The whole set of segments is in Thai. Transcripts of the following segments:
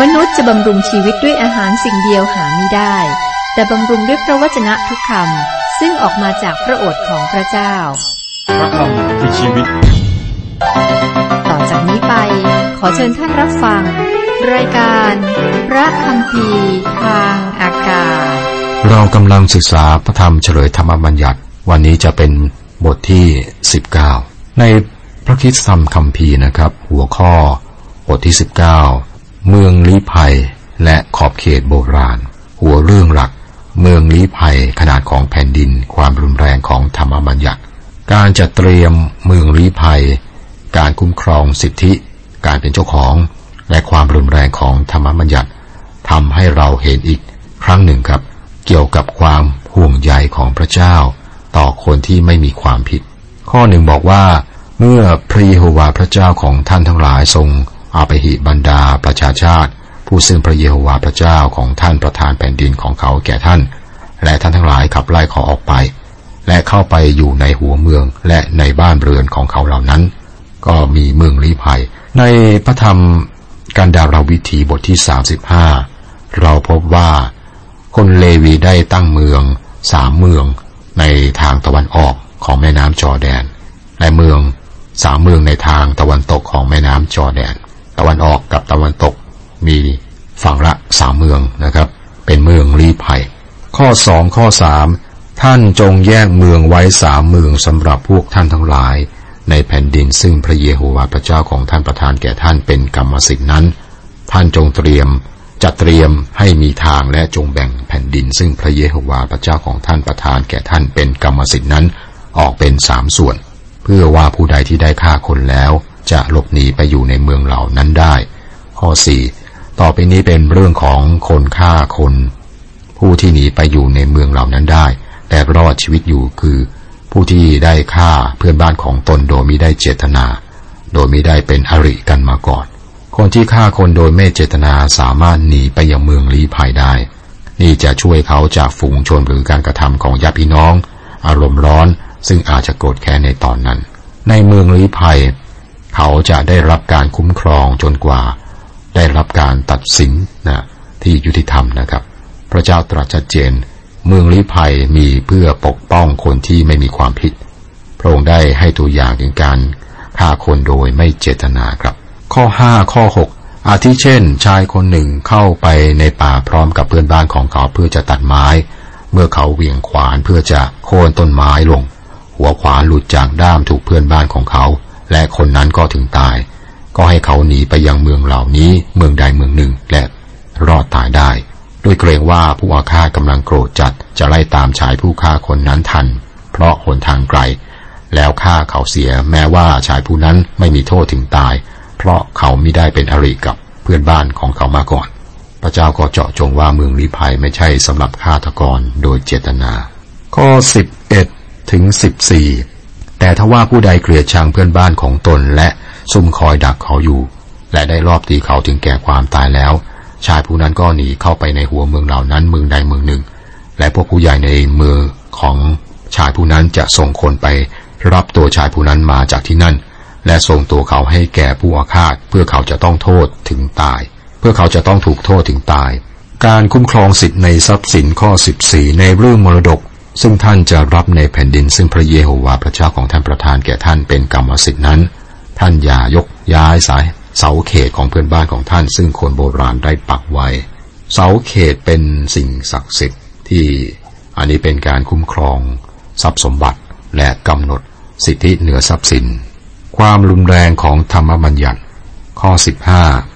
มนุษย์จะบำรุงชีวิตด้วยอาหารสิ่งเดียวหาไม่ได้ แต่บำรุงด้วยพระวจนะทุกคำซึ่งออกมาจากพระโอษฐ์ของพระเจ้า พระคำคือชีวิต ต่อจากนี้ไป ขอเชิญท่านรับฟัง รายการ พระคำพีทางอากาศ เรากำลังศึกษาพระธรรมเฉลยธรรมบัญญัติ วันนี้จะเป็นบทที่ 19 ในพระคริสตธรรมคัมภีร์นะครับ หัวข้อบทที่ 19 เมืองลี้ภัยและขอบเขตโบราณ หัวเรื่องหลัก เมืองลี้ภัยขนาดของแผ่นดิน ความรุนแรงของธรรมบัญญัติ การจัดเตรียมเมืองลี้ภัย การคุ้มครองสิทธิ การเป็นเจ้าของ และความรุนแรงของธรรมบัญญัติทำให้เราเห็นอีกครั้งหนึ่งครับ เกี่ยวกับความห่วงใยของพระเจ้า ต่อคนที่ไม่มีความผิด ข้อหนึ่งบอกว่า เมื่อพระเยโฮวาห์พระเจ้าของท่านทั้งหลายทรง อาไปหิบรรดาประชาชาติ ผู้ซึ่งพระเยโฮวาห์พระเจ้าของท่านประทานแผ่นดินของเขาแก่ท่าน และท่านทั้งหลายขับไล่เขาออกไป และเข้าไปอยู่ในหัวเมืองและในบ้านเรือนของเขาเหล่านั้น ก็มีเมืองลี้ภัย ในพระธรรมกันดารวิถีบทที่ 35 เราพบว่าคนเลวีได้ตั้งเมืองสามเมืองในทางตะวันออกของแม่น้ำจอแดน และเมืองสามเมืองในทางตะวันตกของแม่น้ำจอแดนะวันออกกับตะวันตกมีฝั่งละสามเมืองนะครับ เป็นเมืองลี้ภัย ข้อสองข้อสามท่านจงแยกเมืองไว้สามเมืองสำหรับพวกท่านทั้งหลาย ในแผ่นดินซึ่งพระเยโฮวาห์พระเจ้าของท่านประทานแก่ท่านเป็นกรรมสิทธินั้น ท่านจงเตรียมจัดเตรียมให้มีทางและจงแบ่งแผ่นดิน ซึ่งพระเยโฮวาห์พระเจ้าของท่านประทานแก่ท่านเป็นกรรมสิทธินั้นออกเป็นสามส่วน เพื่อว่าผู้ใดที่ได้ฆ่าคนแล้ว จะหลบหนีไปอยู่ในเมืองเหล่านั้นได้ ข้อสี่ต่อไปนี้เป็นเรื่องของคนฆ่าคน ผู้ที่หนีไปอยู่ในเมืองเหล่านั้นได้ แต่รอดชีวิตอยู่คือ ผู้ที่ได้ฆ่าเพื่อนบ้านของตนโดยมิได้เจตนา โดยม่ได้เป็นอริกันมาก่อน คนที่ฆ่าคนโดยไม่เจตนาสามารถหนีไปยังเมืองลี้ภัยได้ นี่จะช่วยเขาจากฝูงชนหรือการกระทำของญาติพี่น้อง อารมณ์ร้อนซึ่งอาจจะโกรธแค้นในตอนนั้น ในเมืองลี้ภัย เขาจะได้รับการคุ้มครองจนกว่า ได้รับการตัดสินนะที่ยุติธรรมนะครับ พระเจ้าตรัสชัดเจน เมืองลี้ภัยมีเพื่อปกป้องคนที่ไม่มีความผิด พระองค์ได้ให้ตัวอย่างถึงการฆ่าคนโดยไม่เจตนาครับ ข้อ 5 ข้อ 6 อาทิเช่น ชายคนหนึ่งเข้าไปในป่าพร้อมกับเพื่อนบ้านของเขาเพื่อจะตัดไม้ เมื่อเขาเหวี่ยงขวานเพื่อจะโค่นต้นไม้ลง หัวขวานหลุดจากด้ามถูกเพื่อนบ้านของเขา และคนนั้นก็ถึงตาย ก็ให้เขาหนีไปยังเมืองเหล่านี้เมืองใดเมืองหนึ่งและรอดตายได้ ด้วยเกรงว่าผู้อาฆาตกำลังโกรธจัดจะไล่ตามชายผู้ฆ่าคนนั้นทัน เพราะหนทางไกล แล้วฆ่าเขาเสียแม้ว่าชายผู้นั้นไม่มีโทษถึงตาย เพราะเขาไม่ได้เป็นอริกับเพื่อนบ้านของเขามาก่อน พระเจ้าก็เจาะจงว่าเมืองลิภัยไม่ใช่สำหรับฆาตกรโดยเจตนา ข้อ 11 ถึง 14 แต่ถ้าว่าผู้ใดเกลียดชังเพื่อนบ้านของตนและซุ่มคอยดักเขาอยู่ และได้รอบตีเขาถึงแก่ความตายแล้ว ชายผู้นั้นก็หนีเข้าไปในหัวเมืองเหล่านั้นเมืองใดเมืองหนึ่ง และพวกผู้ใหญ่ในมือของชายผู้นั้นจะส่งคนไป รับตัวชายผู้นั้นมาจากที่นั่น และส่งตัวเขาให้แก่ผู้อาฆาต เพื่อเขาจะต้องโทษถึงตาย เพื่อเขาจะต้องถูกโทษถึงตาย การคุ้มครองสิทธิ์ในทรัพย์สินข้อ 14 ในเรื่องมรดก ซึ่งท่านจะรับในแผ่นดิน ซึ่งพระเยโฮวาห์พระเจ้าของท่านประทานแก่ท่านเป็นกรรมสิทธินั้น ท่านอย่ายกย้ายสายเสาเขตของเพื่อนบ้านของท่าน ซึ่งคนโบราณได้ปักไว้ เสาเขตเป็นสิ่งศักดิ์สิทธิ์ที่อันนี้เป็นการคุ้มครอง ทรัพย์สมบัติและกำหนดสิทธิเหนือทรัพย์สิน ความรุนแรงของธรรมบัญญัติ ข้อ 15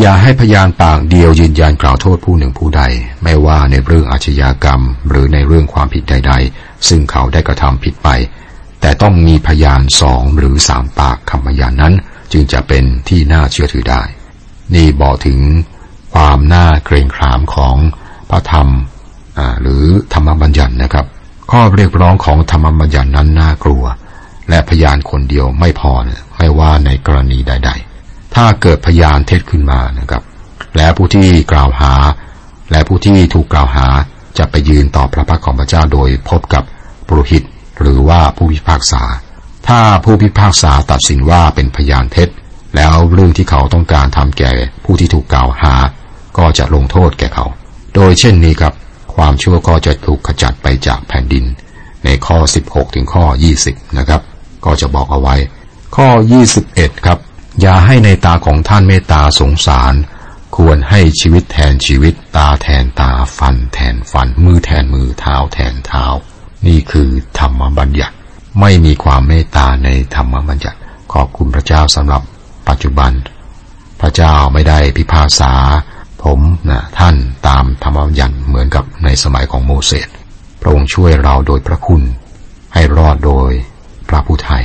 อย่าให้พยานปากเดียวยืนยันกล่าวโทษผู้หนึ่งผู้ใด ไม่ว่าในเรื่องอาชญากรรม หรือในเรื่องความผิดใด ๆ ซึ่งเขาได้กระทำผิดไป แต่ต้องมีพยานสองหรือสามปากคำพยานนั้น จึงจะเป็นที่น่าเชื่อถือได้ นี่บอกถึงความน่าเกรงขามของพระธรรมหรือธรรมบัญญัตินะครับ ข้อเรียกร้องของธรรมบัญญัตินั้นน่ากลัว และพยานคนเดียวไม่พอไม่ว่าในกรณีใด ๆ ถ้าเกิดพยานเท็จขึ้นมานะครับ และผู้ที่กล่าวหา และผู้ที่ถูกกล่าวหาจะไปยืนต่อพระพักของพระเจ้าโดยพบกับปุโรหิต หรือว่าผู้พิพากษา ถ้าผู้พิพากษาตัดสินว่าเป็นพยานเท็จ แล้วเรื่องที่เขาต้องการทำแก่ผู้ที่ถูกกล่าวหา ก็จะลงโทษแก่เขา โดยเช่นนี้ครับ ความชั่วก็จะถูกขจัดไปจากแผ่นดิน ในข้อ 16 ถึงข้อ 20 นะครับ ก็จะบอกเอาไว้ ข้อ 21 ครับ อย่าให้ในตาของท่านเมตตาสงสาร ควรให้ชีวิตแทนชีวิต ตาแทนตาฟัน แทนฟัน มือแทนมือเท้าแทนเท้า นี่คือธรรมบัญญัติ ไม่มีความเมตตาในธรรมบัญญัติ ขอบคุณพระเจ้าสำหรับปัจจุบัน พระเจ้าไม่ได้พิพากษา ผมนะท่านตามธรรมบัญญัติเหมือนกับในสมัยของโมเสสพระองค์ช่วยเราโดยพระคุณ ให้รอดโดยพระผู้ไทย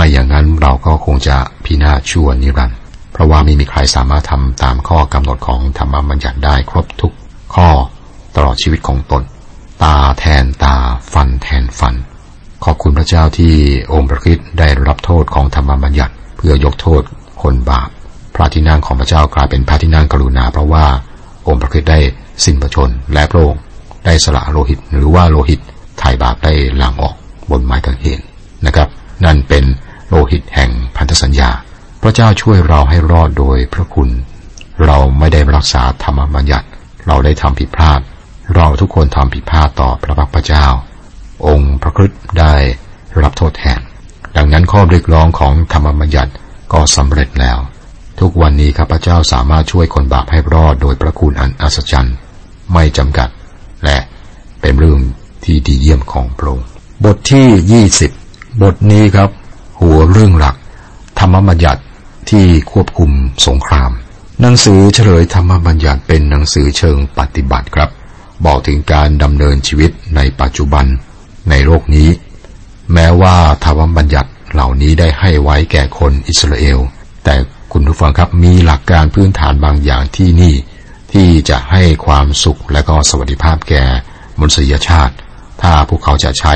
ไม่อย่างนั้นเราก็คงจะพินาศชั่วนิรันดร์เพราะว่าไม่มีใครสามารถทำตามข้อกำหนดของธรรมบัญญัติได้ครบทุกข้อตลอดชีวิตของตน ตาแทนตาฟันแทนฟัน ขอบคุณพระเจ้าที่องค์พระคริสต์ได้รับโทษของธรรมบัญญัติ เพื่อยกโทษคนบาปพระที่นั่งของพระเจ้ากลายเป็นพระที่นั่งกรุณา เพราะว่าองค์พระคริสต์ได้สิ้นพระชนและพระองค์ได้สละโลหิตหรือว่าโลหิตไถ่บาปได้ล้างออกบนไม้กางเขนนะครับ นั่นเป็น โลหิตแห่งพันธสัญญา พระเจ้าช่วยเราให้รอดโดยพระคุณ เราไม่ได้รักษาธรรมบัญญัติ เราได้ทำผิดพลาด เราทุกคนทำผิดพลาดต่อพระพักพระเจ้า องค์พระคริสต์ได้รับโทษแทน ดังนั้นข้อเรียกร้องของธรรมบัญญัติก็สำเร็จแล้ว ทุกวันนี้ข้าพเจ้าสามารถช่วยคนบาปให้รอดโดยพระคุณอันอัศจรรย์ไม่จำกัด และเป็นเรื่องที่ดีเยี่ยมของพระองค์บทที่ 20 บทนี้ครับ หัวเรื่องหลัก ธรรมบัญญัติที่ควบคุมสงคราม หนังสือเฉลยธรรมบัญญัติเป็นหนังสือเชิงปฏิบัติครับ บอกถึงการดำเนินชีวิตในปัจจุบันในโลกนี้ แม้ว่าธรรมบัญญัติเหล่านี้ได้ให้ไว้แก่คนอิสราเอล แต่คุณผู้ฟังครับมีหลักการพื้นฐานบางอย่างที่นี่ ที่จะให้ความสุขและก็สวัสดิภาพแก่มนุษยชาติ ถ้าพวกเขาจะใช้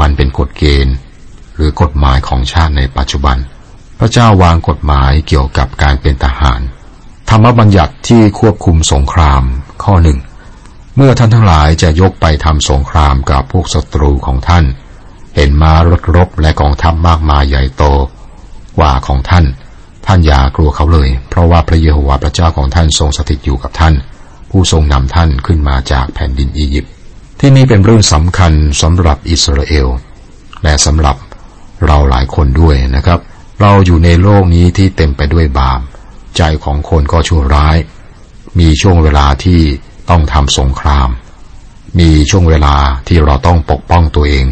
มันเป็นกฎเกณฑ์ หรือกฎหมายของชาติในปัจจุบัน พระเจ้าวางกฎหมายเกี่ยวกับการเป็นทหาร ธรรมบัญญัติที่ควบคุมสงคราม ข้อหนึ่ง เมื่อท่านทั้งหลายจะยกไปทำสงครามกับพวกศัตรูของท่าน เห็นม้ารถรบและกองทัพมากมายใหญ่โต กว่าของท่าน ท่านอย่ากลัวเขาเลย เพราะว่าพระเยโฮวาห์พระเจ้าของท่านทรงสถิตอยู่กับท่าน ผู้ทรงนำท่านขึ้นมาจากแผ่นดินอียิปต์ที่นี่เป็นเรื่องสำคัญสำหรับอิสราเอล และสำหรับ เราหลายคนด้วยนะครับ เราอยู่ในโลกนี้ที่เต็มไปด้วยบาปใจของคนก็ชั่วร้าย มีช่วงเวลาที่ต้องทำสงคราม มีช่วงเวลาที่เราต้องปกป้องตัวเอง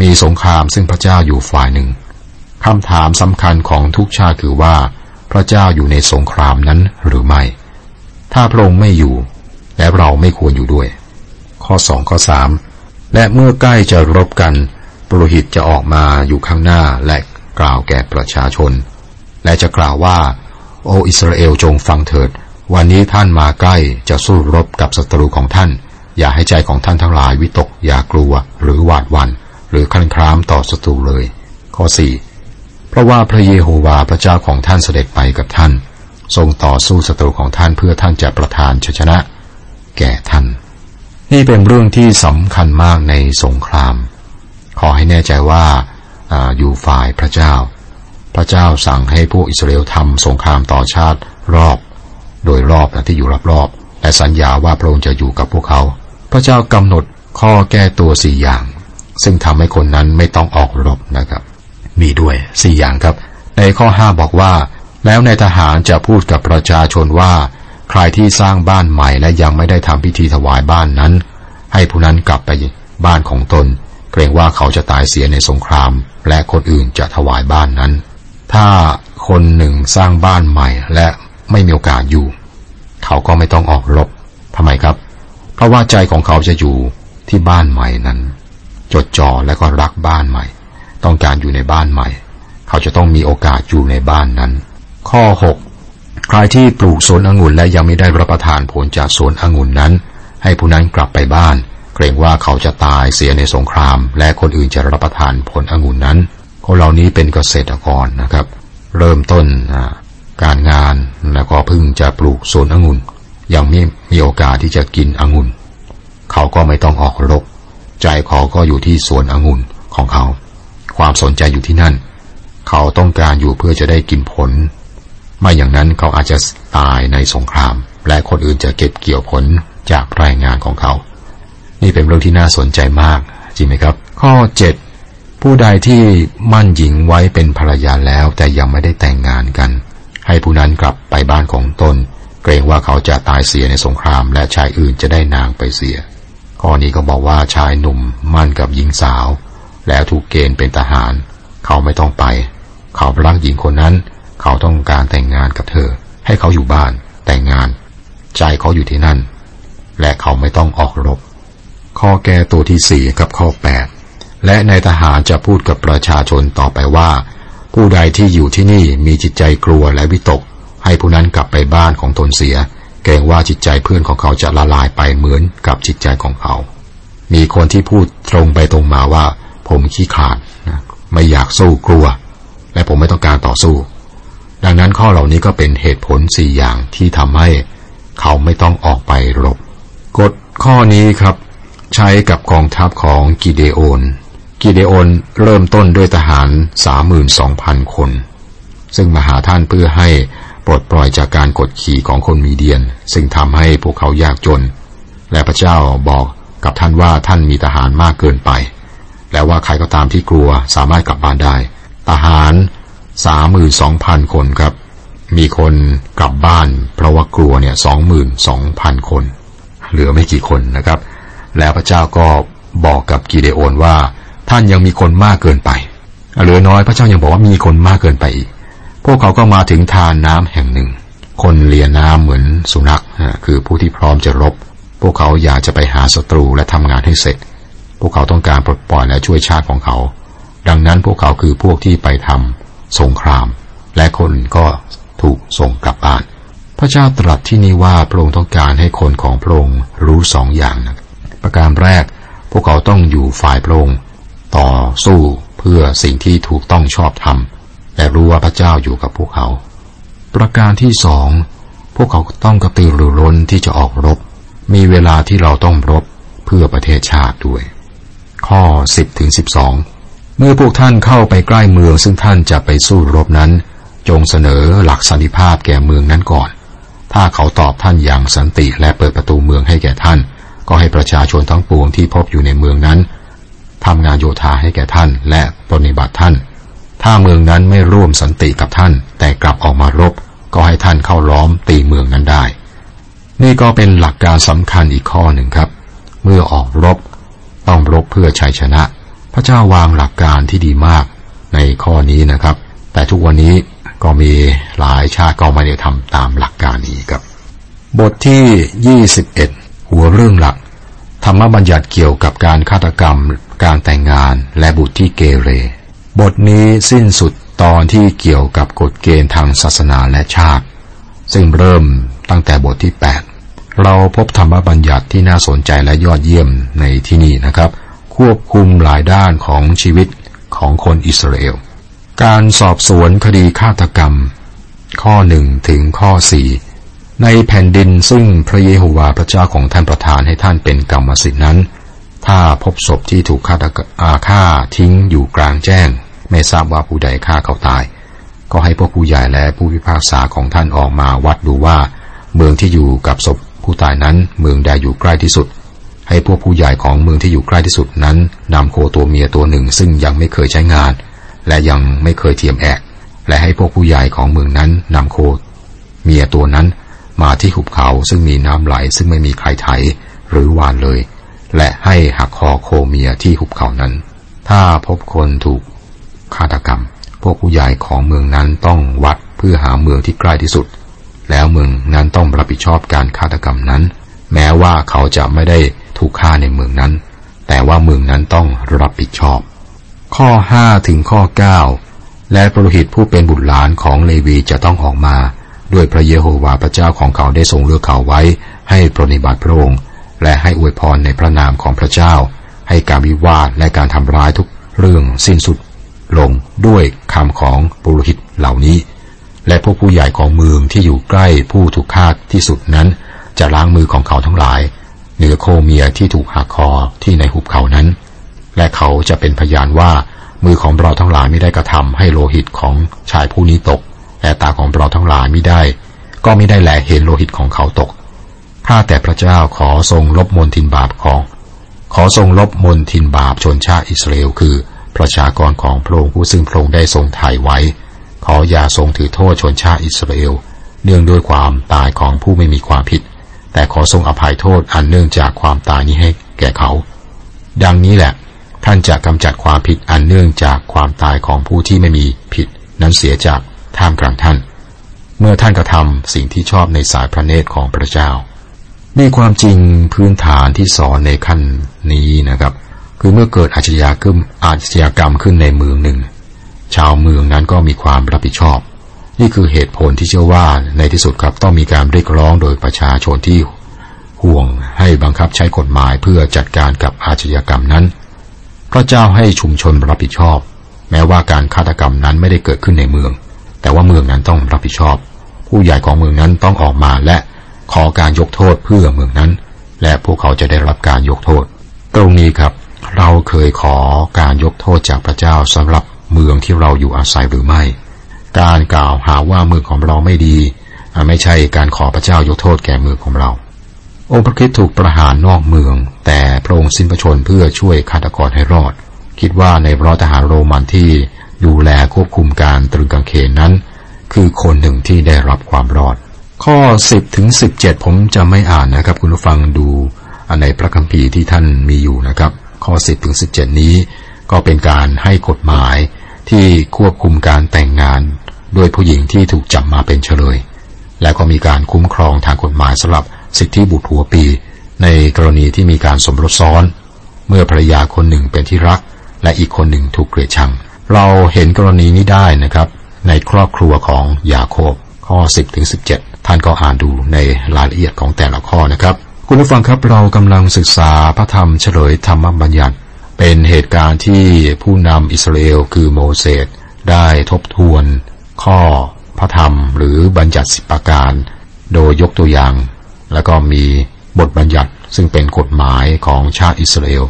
มีสงครามซึ่งพระเจ้าอยู่ฝ่ายหนึ่งคำถามสำคัญของทุกชาติคือว่า พระเจ้าอยู่ในสงครามนั้นหรือไม่ ถ้าพระองค์ไม่อยู่ และเราไม่ควรอยู่ด้วย ข้อสองข้อสามและเมื่อใกล้จะรบกัน ปรหิตจะออกมาอยู่ข้างหน้าและกล่าวแก่ประชาชน และจะกล่าวว่า โออิสราเอลจงฟังเถิด วันนี้ท่านมาใกล้จะสู้รบกับศัตรูของท่าน อย่าให้ใจของท่านทั้งหลายวิตกอย่ากลัวหรือหวาดหวัน หรือคลั่นครามต่อศัตรูเลย ข้อสี่เพราะว่าพระเยโฮวาห์พระเจ้าของท่านเสด็จไปกับท่าน ทรงต่อสู้ศัตรูของท่านเพื่อท่านจะประทานชัยชนะ แก่ท่าน นี่เป็นเรื่องที่สำคัญมากในสงคราม ขอให้แน่ใจว่าออยู่ฝ่ายพระเจ้า พระเจ้าสั่งให้พวกอิสราเอลทำสงครามต่อชาติรอบ โดยรอบนะที่อยู่รอบๆและสัญญาว่าพระองค์จะอยู่กับพวกเขา พระเจ้ากำหนดข้อแก้ตัวสี่อย่าง ซึ่งทำให้คนนั้นไม่ต้องออกรบนะครับ มีด้วยสี่อย่างครับ ในข้อห้าบอกว่า แล้วในทหารจะพูดกับประชาชนว่า ใครที่สร้างบ้านใหม่และยังไม่ได้ทำพิธีถวายบ้านนั้น ให้ผู้นั้นกลับไปบ้านของตน เกรงว่าเขาจะตายเสียในสงคราม และคนอื่นจะถวายบ้านนั้น ถ้าคนหนึ่งสร้างบ้านใหม่และไม่มีโอกาสอยู่ เขาก็ไม่ต้องออกรบทำไมครับ เพราะว่าใจของเขาจะอยู่ที่บ้านใหม่นั้น จดจ่อและก็รักบ้านใหม่ ต้องการอยู่ในบ้านใหม่ เขาจะต้องมีโอกาสอยู่ในบ้านนั้น ข้อ 6 ใครที่ปลูกสวนองุ่นและยังไม่ได้รับประทานผลจากสวนองุ่นนั้น ให้ผู้นั้นกลับไปบ้าน เกรงว่าเขาจะตายเสียในสงคราม และคนอื่นจะรับประทานผลองุ่นนั้น คนเหล่านี้เป็นเกษตรกรนะครับ เริ่มต้นการงานแล้วก็พิ่งจะปลูกสวนองุ่นยังไม่มีโอกาสที่จะกินองุ่น เขาก็ไม่ต้องออกรบ ใจเขาก็อยู่ที่สวนองุ่นของเขา ความสนใจอยู่ที่นั่น เขาต้องการอยู่เพื่อจะได้กินผล ไม่อย่างนั้นเขาอาจจะตายในสงคราม และคนอื่นจะเก็บเกี่ยวผลจากรายงานของเขา นี่เป็นเรื่องที่น่าสนใจมากจริงไหมครับ ข้อ 7 ผู้ใดที่มั่นหญิงไว้เป็นภรรยาแล้วแต่ยังไม่ได้แต่งงานกัน ให้ผู้นั้นกลับไปบ้านของตน เกรงว่าเขาจะตายเสียในสงคราม และชายอื่นจะได้นางไปเสีย ข้อนี้ก็บอกว่าชายหนุ่มมั่นกับหญิงสาว แล้วถูกเกณฑ์เป็นทหาร เขาไม่ต้องไป เขารักหญิงคนนั้น เขาต้องการแต่งงานกับเธอ ให้เขาอยู่บ้านแต่งงาน ใจเขาอยู่ที่นั่น และเขาไม่ต้องออกรบ ข้อแก้ตัวที่สี่กับข้อแปดและในทหารจะพูดกับประชาชนต่อไปว่า ผู้ใดที่อยู่ที่นี่มีจิตใจกลัวและวิตก ให้ผู้นั้นกลับไปบ้านของตนเสีย เกรงว่าจิตใจเพื่อนของเขาจะละลายไปเหมือนกับจิตใจของเขา มีคนที่พูดตรงไปตรงมาว่า ผมขี้ขลาดนะไม่อยากสู้กลัว และผมไม่ต้องการต่อสู้ ดังนั้นข้อเหล่านี้ก็เป็นเหตุผลสี่อย่างที่ทำให้ เขาไม่ต้องออกไปรบกฎข้อนี้ครับ ใช้กับกองทัพของกิเดโอน กิเดโอนเริ่มต้นด้วยทหาร 32,000 คน ซึ่งมาหาท่านเพื่อให้ปลดปล่อยจากการกดขี่ของคนมีเดียน ซึ่งทำให้พวกเขายากจน และพระเจ้าบอกกับท่านว่าท่านมีทหารมากเกินไป และว่าใครก็ตามที่กลัวสามารถกลับบ้านได้ ทหาร 32,000 คนครับ มีคนกลับบ้าน เพราะว่ากลัวเนี่ย22,000 คน เหลือไม่กี่คนนะครับ แล้วพระเจ้าก็บอกกับกิเดโอนว่า ท่านยังมีคนมากเกินไปเหลือน้อยพระเจ้ายังบอกว่ามีคนมากเกินไปอีก พวกเขาก็มาถึงทานน้ำแห่งหนึ่ง คนเลียน้ำเหมือนสุนัขคือผู้ที่พร้อมจะรบ พวกเขาอยากจะไปหาศัตรูและทำงานให้เสร็จ พวกเขาต้องการปลดปล่อยและช่วยชาติของเขา ดังนั้นพวกเขาคือพวกที่ไปทำสงคราม และคนก็ถูกส่งกลับบ้าน พระเจ้าตรัสที่นี่ว่าพระองค์ต้องการให้คนของพระองค์รู้สองอย่างนะ ประการแรก พวกเขาต้องอยู่ฝ่ายพระองค์ต่อสู้เพื่อสิ่งที่ถูกต้องชอบธรรมและรู้ว่าพระเจ้าอยู่กับพวกเขา ประการที่สองพวกเขาต้องกระตือรือร้นที่จะออกรบ มีเวลาที่เราต้องรบเพื่อประเทศชาติด้วย ข้อ 10ถึง12 เมื่อพวกท่านเข้าไปใกล้เมืองซึ่งท่านจะไปสู้รบนั้น จงเสนอหลักสันติภาพแก่เมืองนั้นก่อน ถ้าเขาตอบท่านอย่างสันติและเปิดประตูเมืองให้แก่ท่าน ก็ให้ประชาชนทั้งปวงที่พบอยู่ในเมืองนั้นทำงานโยธาให้แก่ท่านและปฏิบัติท่าน ถ้าเมืองนั้นไม่ร่วมสันติกับท่าน แต่กลับออกมารบ ก็ให้ท่านเข้าล้อมตีเมืองนั้นได้ นี่ก็เป็นหลักการสำคัญอีกข้อหนึ่งครับ เมื่อออกรบ ต้องรบเพื่อชัยชนะ พระเจ้าวางหลักการที่ดีมากในข้อนี้นะครับ แต่ทุกวันนี้ก็มีหลายชาติก็ไม่ได้ทำตามหลักการนี้ครับ บทที่ 21 หัวเรื่องหลัก ธรรมบัญญัติเกี่ยวกับการฆาตกรรม การแต่งงานและบุตรที่เกเร บทนี้สิ้นสุดตอนที่เกี่ยวกับกฎเกณฑ์ทางศาสนาและชาติ ซึ่งเริ่มตั้งแต่บทที่ 8 เราพบธรรมบัญญัติที่น่าสนใจและยอดเยี่ยมในที่นี่นะครับ ควบคุมหลายด้านของชีวิตของคนอิสราเอล การสอบสวนคดีฆาตกรรม ข้อหนึ่งถึงข้อสี่ ในแผ่นดินซึ่งพระเยโฮวาห์พระเจ้าของท่านประทานให้ท่านเป็นกรรมสิทธินั้น ถ้าพบศพที่ถูกฆ่าอาฆาทิ้งอยู่กลางแจ้ง ไม่ทราบว่าผู้ใดฆ่าเขาตาย ก็ให้พวกผู้ใหญ่และผู้พิพากษาของท่านออกมาวัดดูว่า เมืองที่อยู่กับศพผู้ตายนั้นเมืองใดอยู่ใกล้ที่สุด ให้พวกผู้ใหญ่ของเมืองที่อยู่ใกล้ที่สุดนั้นนำโคตัวเมียตัวหนึ่งซึ่งยังไม่เคยใช้งาน และยังไม่เคยเทียมแอก และให้พวกผู้ใหญ่ของเมืองนั้นนำโค เมียตัวนั้น มาที่หุบเขาซึ่งมีน้ำไหลซึ่งไม่มีใครไถหรือวานเลย และให้หักคอโคเมียที่หุบเขานั้น ถ้าพบคนถูกฆาตกรรม พวกผู้ใหญ่ของเมืองนั้นต้องวัดเพื่อหาเมืองที่ใกล้ที่สุด แล้วเมืองนั้นต้องรับผิดชอบการฆาตกรรมนั้น แม้ว่าเขาจะไม่ได้ถูกฆ่าในเมืองนั้น แต่ว่าเมืองนั้นต้องรับผิดชอบ ข้อ 5 ถึงข้อ 9 และปรหิตผู้เป็นบุตรหลานของเลวีจะต้องออกมา ด้วยพระเยโฮวาห์พระเจ้าของเขาได้ทรงเลือกเขาไว้ ให้ปรนิบัติพระองค์ และให้อวยพรในพระนามของพระเจ้า ให้การวิวาทและการทำร้ายทุกเรื่องสิ้นสุดลงด้วยคำของปุโรหิตเหล่านี้ และพวกผู้ใหญ่ของเมืองที่อยู่ใกล้ผู้ถูกฆ่าที่สุดนั้น จะล้างมือของเขาทั้งหลาย เหนือโคเมียที่ถูกหักคอที่ในหุบเขานั้น และเขาจะเป็นพยานว่ามือของเราทั้งหลายไม่ได้กระทำให้โลหิตของชายผู้นี้ตก แต่ตาของเราทั้งหลายไม่ได้ ก็ไม่ได้แลเห็นโลหิตของเขาตกข้าแต่พระเจ้าขอทรงลบมนทินบาปของ ขอทรงลบมนทินบาปชนชาติอิสราเอลคือ ประชากรของพระองค์ผู้ซึ่งพระองค์ได้ทรงไถ่ไว้ ขออย่าทรงถือโทษชนชาติอิสราเอลเนื่องด้วยความตายของผู้ไม่มีความผิด แต่ขอทรงอภัยโทษอันเนื่องจากความตายนี้ให้แก่เขา ดังนี้แหละ ท่านจะกำจัดความผิดอันเนื่องจากความตายของผู้ที่ไม่มีผิด นั้นเสียจาก ท่ามกลางท่าน เมื่อท่านกระทำสิ่งที่ชอบในสายพระเนตรของพระเจ้ามีความจริงพื้นฐานที่สอนในขั้นนี้นะครับ คือเมื่อเกิดอาชญากรรมอาชญากรรมขึ้นในเมืองหนึ่ง ชาวเมืองนั้นก็มีความรับผิดชอบ นี่คือเหตุผลที่เชื่อว่าในที่สุดครับต้องมีการเรียกร้องโดยประชาชนที่ห่วงให้บังคับใช้กฎหมายเพื่อจัดการกับอาชญากรรมนั้น พระเจ้าให้ชุมชนรับผิดชอบ แม้ว่าการฆาตกรรมนั้นไม่ได้เกิดขึ้นในเมือง แต่ว่าเมืองนั้นต้องรับผิดชอบ ผู้ใหญ่ของเมืองนั้นต้องออกมาและขอการยกโทษเพื่อเมืองนั้น และพวกเขาจะได้รับการยกโทษ ตรงนี้ครับ เราเคยขอการยกโทษจากพระเจ้าสำหรับเมืองที่เราอยู่อาศัยหรือไม่ การกล่าวหาว่าเมืองของเราไม่ดี ไม่ใช่การขอพระเจ้ายกโทษแก่เมืองของเรา องค์พระคิดถูกประหารนอกเมือง แต่พระองค์สิ้นพระชนเพื่อช่วยฆาตกรให้รอด คิดว่าในร้อยทหารโรมันที่ ดูแลควบคุมการตรึงกางเขนนั้น คือคนหนึ่งที่ได้รับความรอด ข้อ 10 ถึง 17 ผมจะไม่อ่านนะครับ คุณผู้ฟังดูในพระคัมภีร์ที่ท่านมีอยู่นะครับ ข้อ 10 ถึง 17 นี้ ก็เป็นการให้กฎหมายที่ควบคุมการแต่งงานโดยผู้หญิงที่ถูกจับมาเป็นเฉลย และก็มีการคุ้มครองทางกฎหมายสำหรับสิทธิบุตรหัวปี ในกรณีที่มีการสมรสซ้อน เมื่อภรรยาคนหนึ่งเป็นที่รัก และอีกคนหนึ่งถูกเกลียดชัง เราเห็นกรณีนี้ได้นะครับ ในครอบครัวของยาโคบข้อ 10ถึง17 ท่านก็อ่านดูในรายละเอียดของแต่ละข้อนะครับ คุณผู้ฟังครับเรากำลังศึกษาพระธรรมเฉลยธรรมบัญญัติ เป็นเหตุการณ์ที่ผู้นำอิสราเอลคือโมเสสได้ทบทวน ข้อพระธรรมหรือบัญญัติสิบประการ โดยยกตัวอย่าง แล้วก็มีบทบัญญัติซึ่งเป็นกฎหมายของชาติอิสราเอล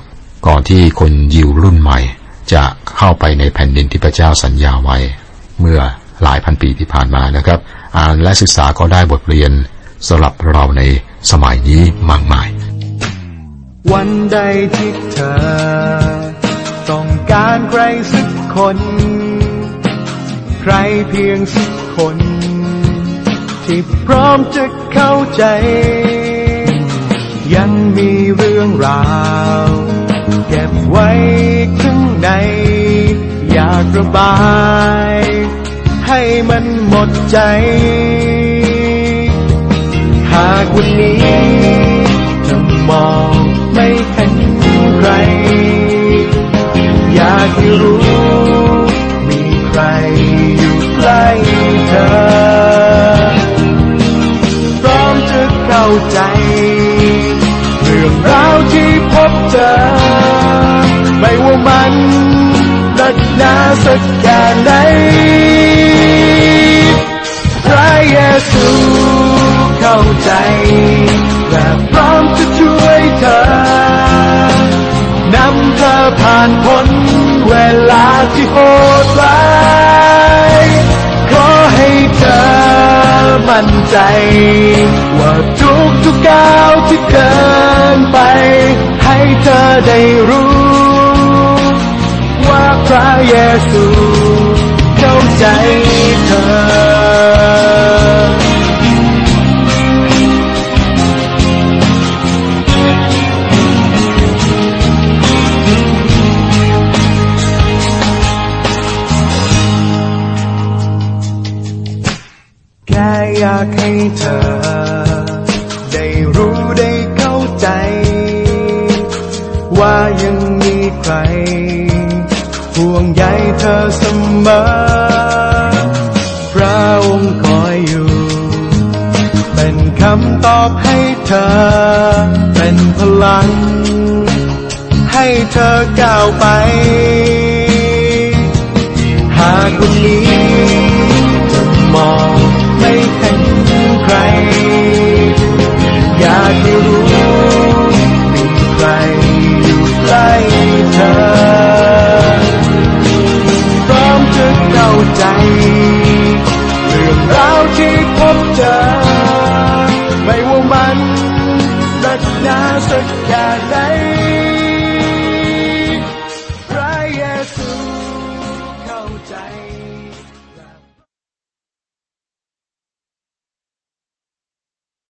ก่อนที่คนยิวรุ่นใหม่ จะเข้าไปในแผ่นดินที่พระเจ้าสัญญาไว้ เมื่อหลายพันปีที่ผ่านมานะครับ อ่านและศึกษาก็ได้บทเรียนสำหรับเราในสมัยนี้มากมาย วันใดที่เธอ ต้องการใครสักคน ใครเพียงสักคน ที่พร้อมจะเข้าใจ ยังมีเรื่องราว เก็บไว้ ใน อยากระบาย ให้มันหมดใจ หากวันนี้เธอมองไม่เห็นใคร อยากให้รู้ มีใครอยู่ใกล้เธอ พร้อมจะเข้าใจ เรื่องราวที่ หนาสักแค่ไหนพระเยซูเข้าใจและพร้อมจะช่วยเธอนำเธอผ่านพ้นเวลาที่โหดร้ายขอให้เธอมั่นใจ ว่าทุกทุกก้าวที่เดินไป ให้เธอได้รู้ ว่าพระเยซูเเธอเสมอ พระองค์คอยอยู่ เป็นคำตอบให้เธอ เป็นพลัง ให้เธอก้าวไป